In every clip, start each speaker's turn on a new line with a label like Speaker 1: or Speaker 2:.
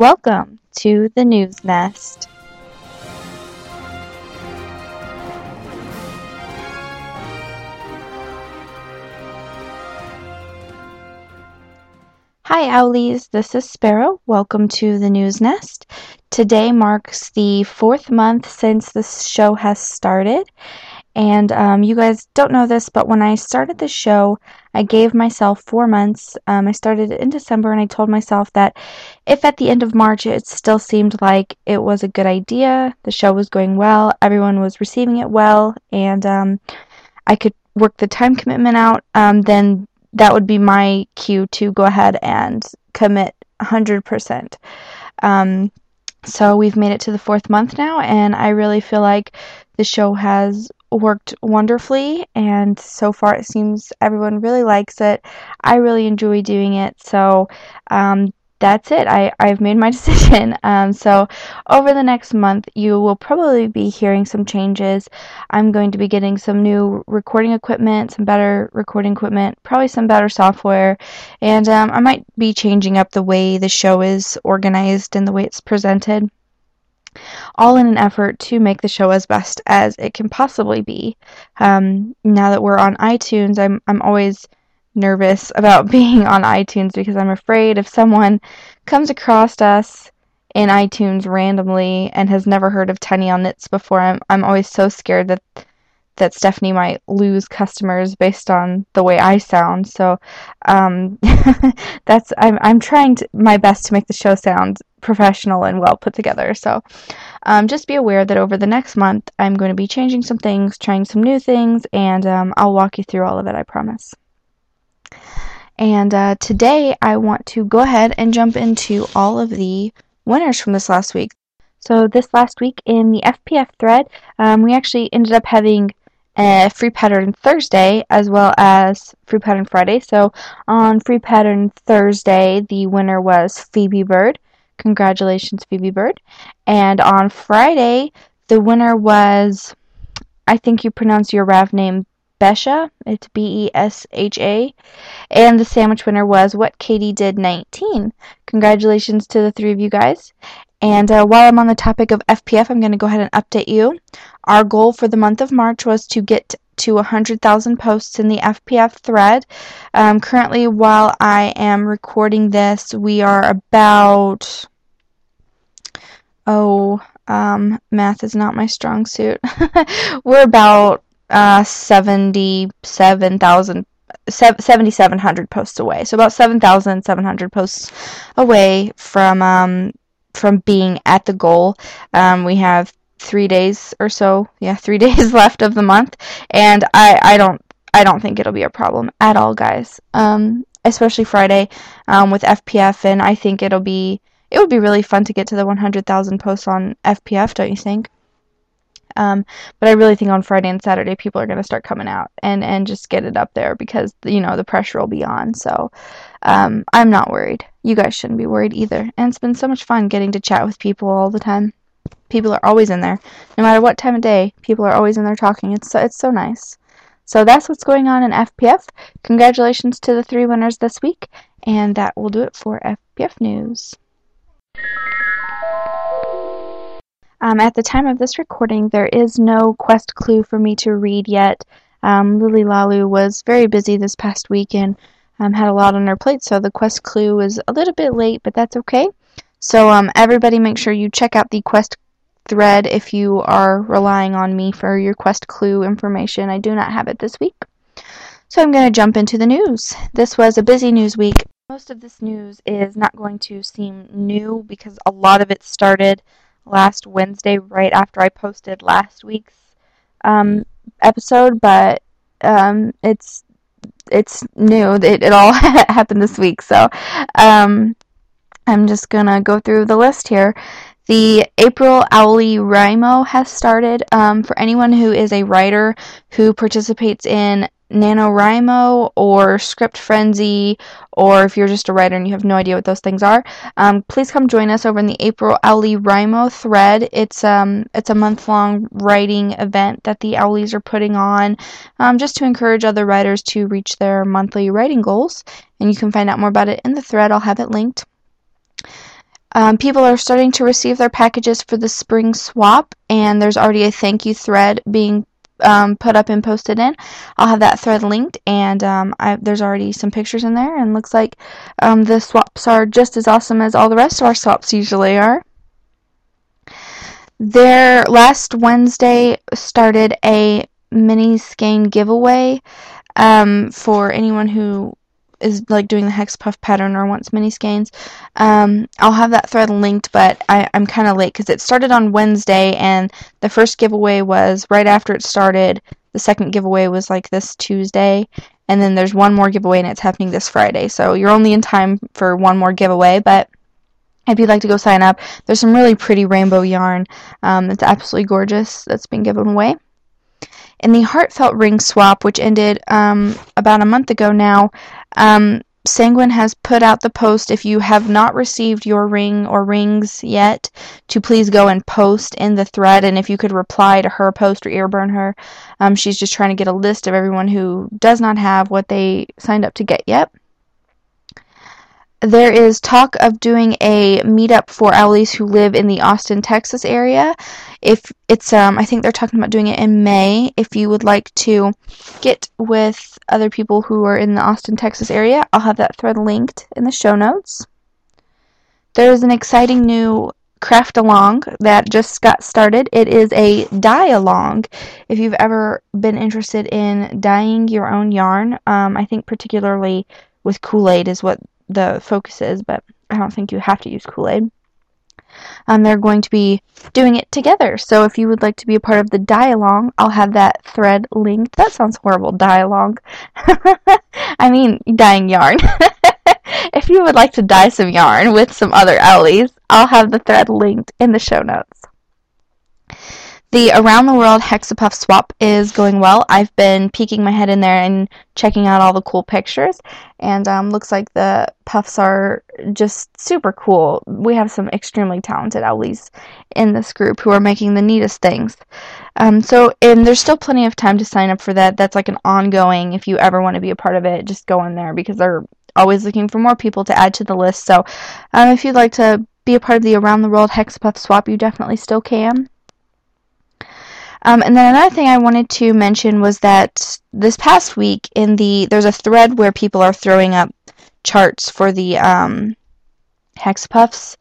Speaker 1: Welcome to the News Nest. Hi, Owlies. This is Sparrow. Welcome to the News Nest. Today marks the fourth month since this show has started. And um, you guys don't know this, but when I started the show, I gave myself four months. Um, I started in December, and I told myself that if at the end of March it still seemed like it was a good idea, the show was going well, everyone was receiving it well, and um, I could work the time commitment out, um, then that would be my cue to go ahead and commit 100%. Um, so we've made it to the fourth month now, and I really feel like the show has worked wonderfully, and so far it seems everyone really likes it. I really enjoy doing it, so um, that's it. I, I've made my decision. Um, so, over the next month, you will probably be hearing some changes. I'm going to be getting some new recording equipment, some better recording equipment, probably some better software, and um, I might be changing up the way the show is organized and the way it's presented. All in an effort to make the show as best as it can possibly be. Um, now that we're on iTunes, I'm I'm always nervous about being on iTunes because I'm afraid if someone comes across us in iTunes randomly and has never heard of Tiny Owl Knits before, I'm I'm always so scared that that Stephanie might lose customers based on the way I sound. So um, that's I'm I'm trying to, my best to make the show sound professional and well put together. So um, just be aware that over the next month I'm going to be changing some things, trying some new things, and um, I'll walk you through all of it. I promise. And uh, today I want to go ahead and jump into all of the winners from this last week. So, this last week in the FPF thread, um, we actually ended up having a free pattern Thursday as well as free pattern Friday. So, on free pattern Thursday, the winner was Phoebe Bird. Congratulations, Phoebe Bird. And on Friday, the winner was, I think you pronounce your Rav name Besha. It's B E S H A. And the sandwich winner was What Katie Did 19. Congratulations to the three of you guys. And uh, while I'm on the topic of FPF, I'm going to go ahead and update you. Our goal for the month of March was to get to 100,000 posts in the FPF thread. Um, currently, while I am recording this, we are about. Oh, um, math is not my strong suit. We're about uh, 77,000 7,700 posts away. So about 7,700 posts away from um, from being at the goal. Um, we have three days or so, yeah, three days left of the month, and I I don't I don't think it'll be a problem at all, guys. Um, especially Friday um, with FPF, and I think it'll be it would be really fun to get to the 100,000 posts on FPF, don't you think? Um, but I really think on Friday and Saturday people are going to start coming out and and just get it up there because you know the pressure will be on. So um, I'm not worried. You guys shouldn't be worried either. And it's been so much fun getting to chat with people all the time. People are always in there, no matter what time of day. People are always in there talking. It's so, it's so nice. So that's what's going on in FPF. Congratulations to the three winners this week, and that will do it for FPF news. Um, at the time of this recording, there is no quest clue for me to read yet. Um, Lily Lalu was very busy this past week and um, had a lot on her plate, so the quest clue was a little bit late, but that's okay. So, um, everybody, make sure you check out the quest thread if you are relying on me for your quest clue information. I do not have it this week. So, I'm going to jump into the news. This was a busy news week. Most of this news is not going to seem new because a lot of it started last Wednesday, right after I posted last week's um, episode, but um, it's it's new. It, it all happened this week, so um, I'm just gonna go through the list here. The April Owlie Wrimo has started. Um, for anyone who is a writer who participates in NaNoWriMo or Script Frenzy, or if you're just a writer and you have no idea what those things are, um, please come join us over in the April Owlie Wrimo thread. It's um it's a month long writing event that the Owlies are putting on, um, just to encourage other writers to reach their monthly writing goals. And you can find out more about it in the thread. I'll have it linked. Um, people are starting to receive their packages for the spring swap, and there's already a thank you thread being um, put up and posted in. I'll have that thread linked, and um, I, there's already some pictures in there, and looks like um, the swaps are just as awesome as all the rest of our swaps usually are. Their last Wednesday started a mini skein giveaway um, for anyone who is like doing the hex puff pattern or wants mini skeins. Um, I'll have that thread linked, but I, I'm kind of late because it started on Wednesday and the first giveaway was right after it started. The second giveaway was like this Tuesday, and then there's one more giveaway and it's happening this Friday. So you're only in time for one more giveaway, but if you'd like to go sign up, there's some really pretty rainbow yarn. Um, it's absolutely gorgeous that's being given away. In the Heartfelt Ring swap, which ended um, about a month ago now, um, Sanguine has put out the post if you have not received your ring or rings yet, to please go and post in the thread. And if you could reply to her post or earburn her, um, she's just trying to get a list of everyone who does not have what they signed up to get yet there is talk of doing a meetup for owlies who live in the Austin, Texas area. If it's um I think they're talking about doing it in May. If you would like to get with other people who are in the Austin, Texas area, I'll have that thread linked in the show notes. There is an exciting new craft along that just got started. It is a dye along. If you've ever been interested in dyeing your own yarn, um, I think particularly with Kool Aid is what the focus is, but I don't think you have to use Kool Aid. Um, they're going to be doing it together. So if you would like to be a part of the dialogue, I'll have that thread linked. That sounds horrible, dialogue. I mean, dyeing yarn. if you would like to dye some yarn with some other owlies, I'll have the thread linked in the show notes. The Around the World Hexipuff swap is going well. I've been peeking my head in there and checking out all the cool pictures, and um, looks like the puffs are just super cool. We have some extremely talented owlies in this group who are making the neatest things. Um, so, and there's still plenty of time to sign up for that. That's like an ongoing. If you ever want to be a part of it, just go in there because they're always looking for more people to add to the list. So, um, if you'd like to be a part of the Around the World Hexipuff swap, you definitely still can. Um, and then another thing I wanted to mention was that this past week in the there's a thread where people are throwing up charts for the um, hex puffs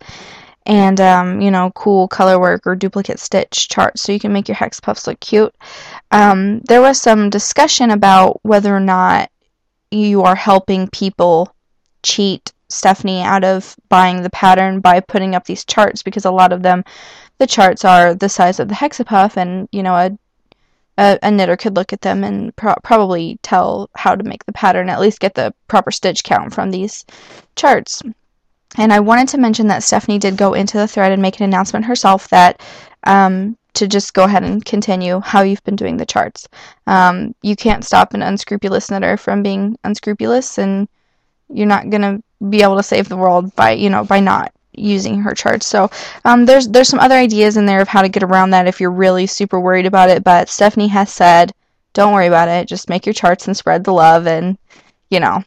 Speaker 1: and um, you know cool color work or duplicate stitch charts so you can make your hex puffs look cute. Um, there was some discussion about whether or not you are helping people cheat Stephanie out of buying the pattern by putting up these charts because a lot of them the charts are the size of the hexipuff, and you know a a, a knitter could look at them and pro- probably tell how to make the pattern, at least get the proper stitch count from these charts. And I wanted to mention that Stephanie did go into the thread and make an announcement herself that um, to just go ahead and continue how you've been doing the charts. Um, you can't stop an unscrupulous knitter from being unscrupulous, and you're not gonna be able to save the world by you know by not using her charts. So um, there's there's some other ideas in there of how to get around that if you're really super worried about it. But Stephanie has said, don't worry about it. Just make your charts and spread the love, and you know,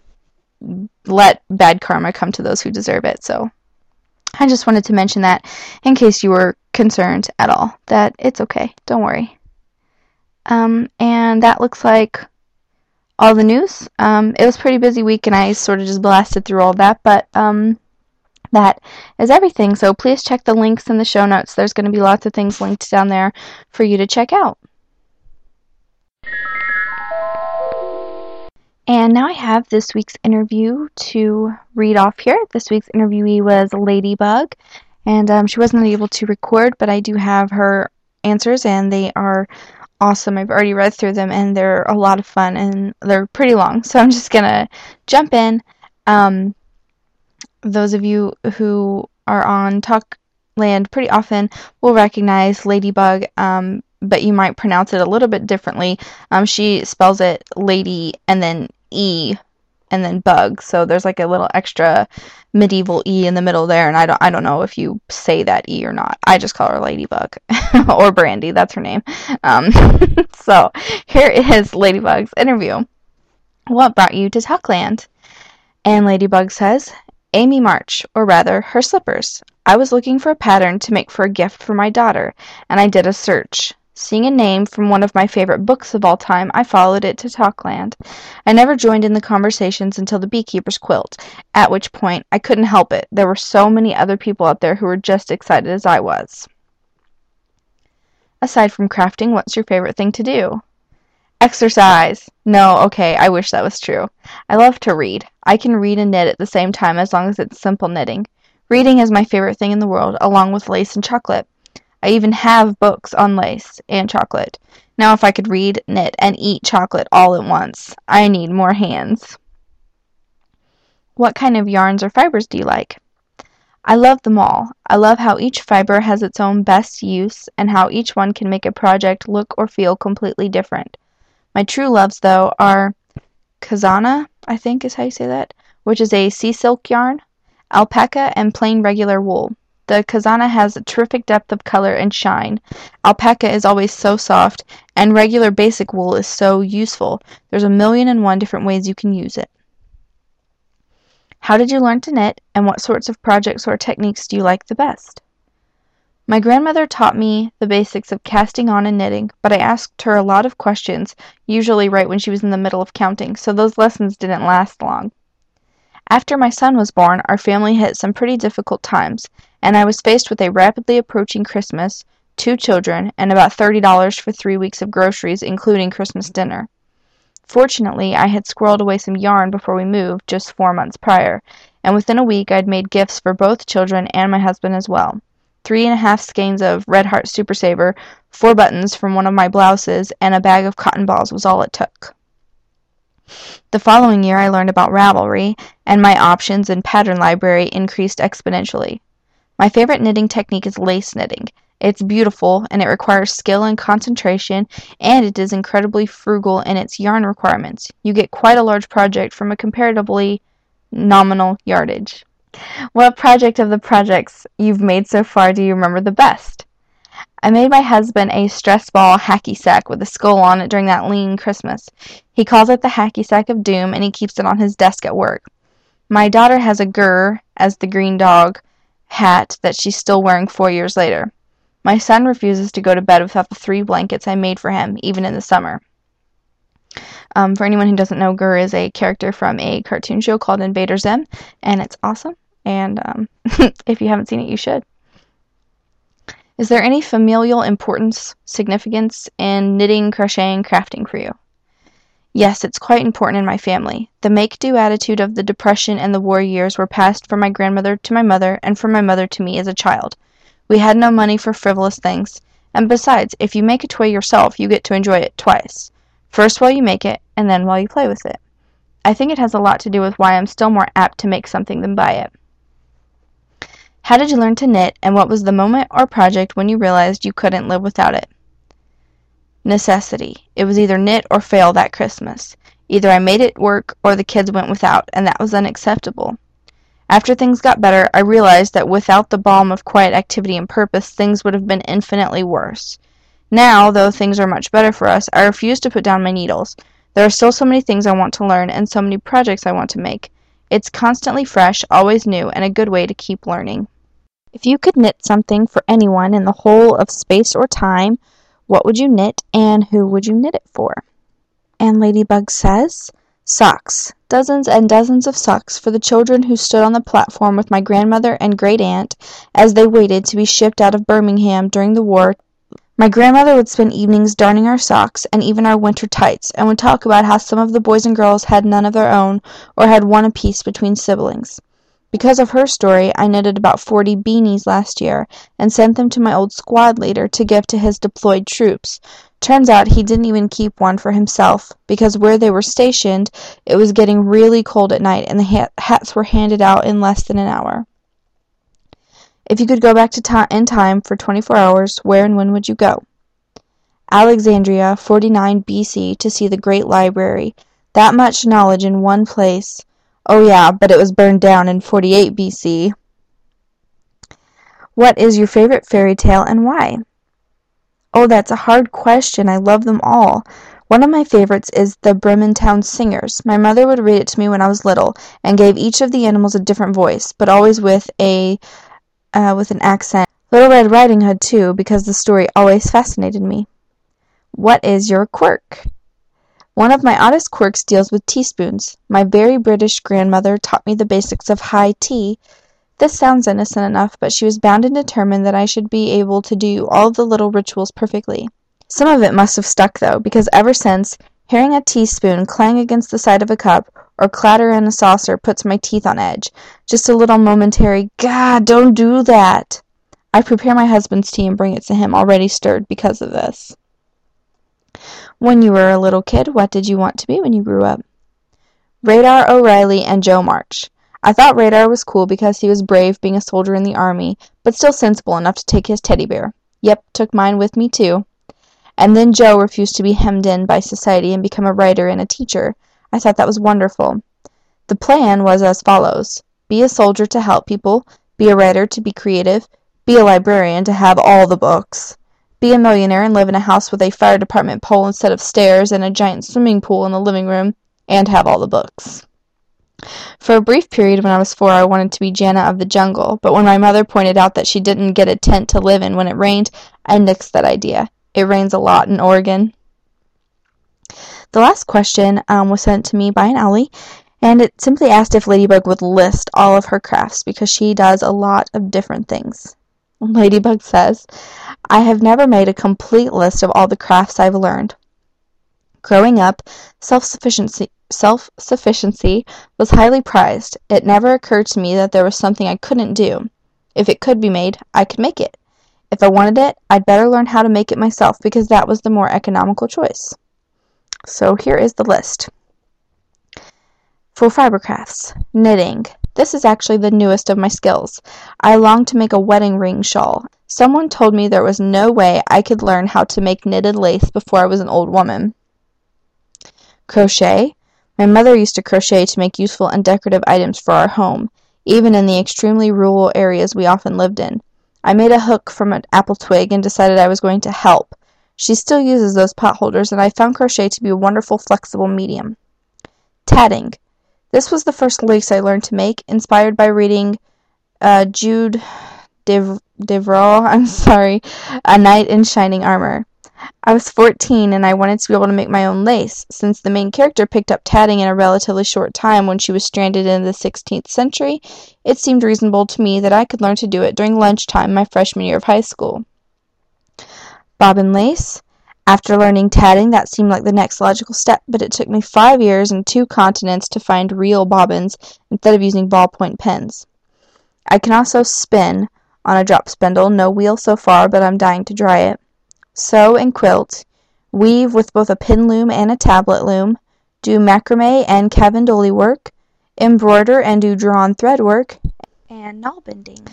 Speaker 1: let bad karma come to those who deserve it. So I just wanted to mention that in case you were concerned at all. That it's okay. Don't worry. Um, and that looks like all the news. Um, it was pretty busy week, and I sort of just blasted through all that. But um, that is everything. So please check the links in the show notes. There's going to be lots of things linked down there for you to check out. And now I have this week's interview to read off here. This week's interviewee was Ladybug, and um, she wasn't able to record, but I do have her answers, and they are awesome. I've already read through them, and they're a lot of fun, and they're pretty long. So I'm just gonna jump in. Um, those of you who are on Talkland pretty often will recognize Ladybug, um, but you might pronounce it a little bit differently. Um, she spells it Lady and then E and then Bug, so there's like a little extra medieval E in the middle there, and I don't I don't know if you say that E or not. I just call her Ladybug or Brandy. That's her name. Um, so here is Ladybug's interview. What brought you to Talkland? And Ladybug says, Amy March, or rather, her slippers. I was looking for a pattern to make for a gift for my daughter, and I did a search. Seeing a name from one of my favorite books of all time, I followed it to Talkland. I never joined in the conversations until the beekeeper's quilt, at which point I couldn't help it. There were so many other people out there who were just excited as I was. Aside from crafting, what's your favorite thing to do? Exercise. No, okay, I wish that was true. I love to read. I can read and knit at the same time as long as it's simple knitting. Reading is my favorite thing in the world, along with lace and chocolate. I even have books on lace and chocolate. Now, if I could read, knit, and eat chocolate all at once, I need more hands. What kind of yarns or fibers do you like? I love them all. I love how each fiber has its own best use and how each one can make a project look or feel completely different. My true loves, though, are Kazana, I think is how you say that, which is a sea silk yarn, alpaca, and plain regular wool. The Kazana has a terrific depth of color and shine. Alpaca is always so soft, and regular basic wool is so useful. There's a million and one different ways you can use it. How did you learn to knit, and what sorts of projects or techniques do you like the best? My grandmother taught me the basics of casting on and knitting, but I asked her a lot of questions, usually right when she was in the middle of counting, so those lessons didn't last long. After my son was born, our family hit some pretty difficult times, and I was faced with a rapidly approaching Christmas, two children, and about $30 for three weeks of groceries, including Christmas dinner. Fortunately, I had squirreled away some yarn before we moved, just four months prior, and within a week I'd made gifts for both children and my husband as well three and a half skeins of Red Heart Super Saver, four buttons from one of my blouses, and a bag of cotton balls was all it took. The following year, I learned about Ravelry, and my options and pattern library increased exponentially. My favorite knitting technique is lace knitting. It's beautiful, and it requires skill and concentration, and it is incredibly frugal in its yarn requirements. You get quite a large project from a comparatively nominal yardage. What project of the projects you've made so far do you remember the best? I made my husband a stress ball hacky sack with a skull on it during that lean Christmas. He calls it the hacky sack of doom and he keeps it on his desk at work. My daughter has a GIR as the green dog hat that she's still wearing four years later. My son refuses to go to bed without the three blankets I made for him, even in the summer. Um, for anyone who doesn't know, GIR is a character from a cartoon show called Invader Zim, and it's awesome and um, if you haven't seen it, you should. Is there any familial importance, significance in knitting, crocheting, crafting for you? Yes, it's quite important in my family. The make do attitude of the Depression and the war years were passed from my grandmother to my mother and from my mother to me as a child. We had no money for frivolous things, and besides, if you make a toy yourself, you get to enjoy it twice. First while you make it, and then while you play with it. I think it has a lot to do with why I'm still more apt to make something than buy it. How did you learn to knit, and what was the moment or project when you realized you couldn't live without it? Necessity. It was either knit or fail that Christmas. Either I made it work or the kids went without, and that was unacceptable. After things got better, I realized that without the balm of quiet activity and purpose, things would have been infinitely worse. Now, though things are much better for us, I refuse to put down my needles. There are still so many things I want to learn and so many projects I want to make. It's constantly fresh, always new, and a good way to keep learning. If you could knit something for anyone in the whole of space or time, what would you knit and who would you knit it for? And Ladybug says, Socks. Dozens and dozens of socks for the children who stood on the platform with my grandmother and great aunt as they waited to be shipped out of Birmingham during the war my grandmother would spend evenings darning our socks, and even our winter tights, and would talk about how some of the boys and girls had none of their own, or had one apiece between siblings. Because of her story, I knitted about forty beanies last year, and sent them to my old squad leader to give to his deployed troops. Turns out he didn't even keep one for himself, because where they were stationed, it was getting really cold at night, and the hats were handed out in less than an hour. If you could go back to ta- in time for 24 hours, where and when would you go? Alexandria, 49 BC, to see the great library. That much knowledge in one place. Oh, yeah, but it was burned down in 48 BC. What is your favorite fairy tale and why? Oh, that's a hard question. I love them all. One of my favorites is the Bremerton Singers. My mother would read it to me when I was little and gave each of the animals a different voice, but always with a uh, with an accent. Little Red Riding Hood too, because the story always fascinated me. What is your quirk? One of my oddest quirks deals with teaspoons. My very British grandmother taught me the basics of high tea. This sounds innocent enough, but she was bound and determined that I should be able to do all the little rituals perfectly. Some of it must have stuck, though, because ever since, hearing a teaspoon clang against the side of a cup or clatter in a saucer puts my teeth on edge. Just a little momentary, God, don't do that. I prepare my husband's tea and bring it to him, already stirred because of this. When you were a little kid, what did you want to be when you grew up? Radar O'Reilly and Jo March. I thought Radar was cool because he was brave being a soldier in the army, but still sensible enough to take his teddy bear. Yep, took mine with me too. And then Jo refused to be hemmed in by society and become a writer and a teacher. I thought that was wonderful. The plan was as follows be a soldier to help people, be a writer to be creative, be a librarian to have all the books, be a millionaire and live in a house with a fire department pole instead of stairs and a giant swimming pool in the living room, and have all the books. For a brief period when I was four, I wanted to be Jana of the Jungle, but when my mother pointed out that she didn't get a tent to live in when it rained, I nixed that idea. It rains a lot in Oregon. The last question um, was sent to me by an Ellie, and it simply asked if Ladybug would list all of her crafts because she does a lot of different things. Ladybug says, I have never made a complete list of all the crafts I've learned. Growing up, self-sufficiency self-sufficiency was highly prized. It never occurred to me that there was something I couldn't do. If it could be made, I could make it. If I wanted it, I'd better learn how to make it myself because that was the more economical choice. So here is the list. For fiber crafts, knitting. This is actually the newest of my skills. I long to make a wedding ring shawl. Someone told me there was no way I could learn how to make knitted lace before I was an old woman. Crochet. My mother used to crochet to make useful and decorative items for our home, even in the extremely rural areas we often lived in. I made a hook from an apple twig and decided I was going to help. She still uses those pot holders, and I found crochet to be a wonderful flexible medium. Tatting. This was the first lace I learned to make, inspired by reading uh, Jude Deveraux, I'm sorry, A Knight in Shining Armor. I was 14 and I wanted to be able to make my own lace. Since the main character picked up tatting in a relatively short time when she was stranded in the 16th century, it seemed reasonable to me that I could learn to do it during lunchtime my freshman year of high school. Bobbin lace. After learning tatting, that seemed like the next logical step, but it took me five years and two continents to find real bobbins instead of using ballpoint pens. I can also spin on a drop spindle, no wheel so far, but I'm dying to try it sew and quilt, weave with both a pin loom and a tablet loom, do macrame and cavandoli work, embroider and do drawn thread work, and nail bending.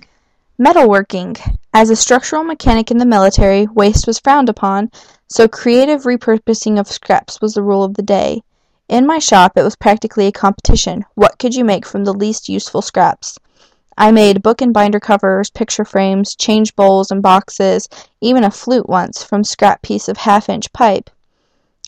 Speaker 1: Metalworking. As a structural mechanic in the military, waste was frowned upon, so creative repurposing of scraps was the rule of the day. In my shop, it was practically a competition. What could you make from the least useful scraps? I made book and binder covers, picture frames, change bowls and boxes, even a flute once, from scrap piece of half-inch pipe.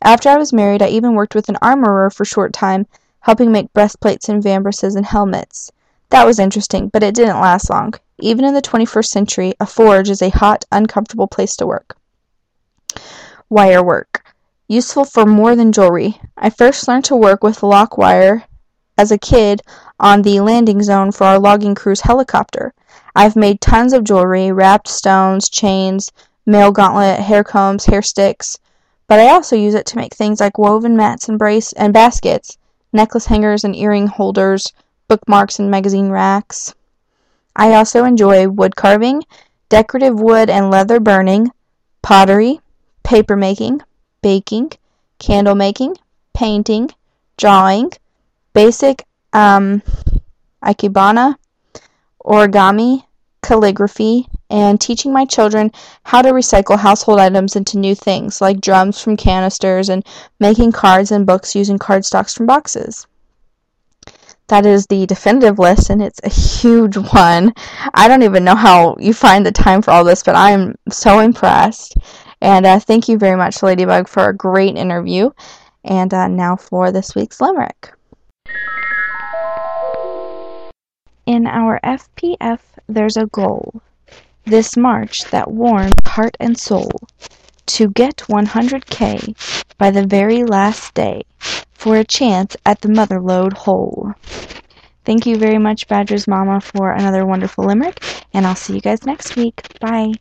Speaker 1: After I was married, I even worked with an armorer for a short time, helping make breastplates and vambraces and helmets. That was interesting, but it didn't last long. Even in the 21st century, a forge is a hot, uncomfortable place to work. Wire work. Useful for more than jewelry. I first learned to work with lock wire as a kid on the landing zone for our logging crew's helicopter. I've made tons of jewelry, wrapped stones, chains, mail gauntlet, hair combs, hair sticks, but I also use it to make things like woven mats and brace and baskets, necklace hangers and earring holders, bookmarks and magazine racks. I also enjoy wood carving, decorative wood and leather burning, pottery, paper making, baking, candle making, painting, drawing, basic um, ikebana, origami, calligraphy, and teaching my children how to recycle household items into new things, like drums from canisters and making cards and books using cardstocks from boxes. That is the definitive list, and it's a huge one. I don't even know how you find the time for all this, but I'm so impressed. And uh, thank you very much, Ladybug, for a great interview. And uh, now for this week's limerick. In our FPF, there's a goal this March that warms heart and soul to get 100k by the very last day for a chance at the Motherlode hole. Thank you very much, Badger's Mama, for another wonderful limerick, and I'll see you guys next week. Bye.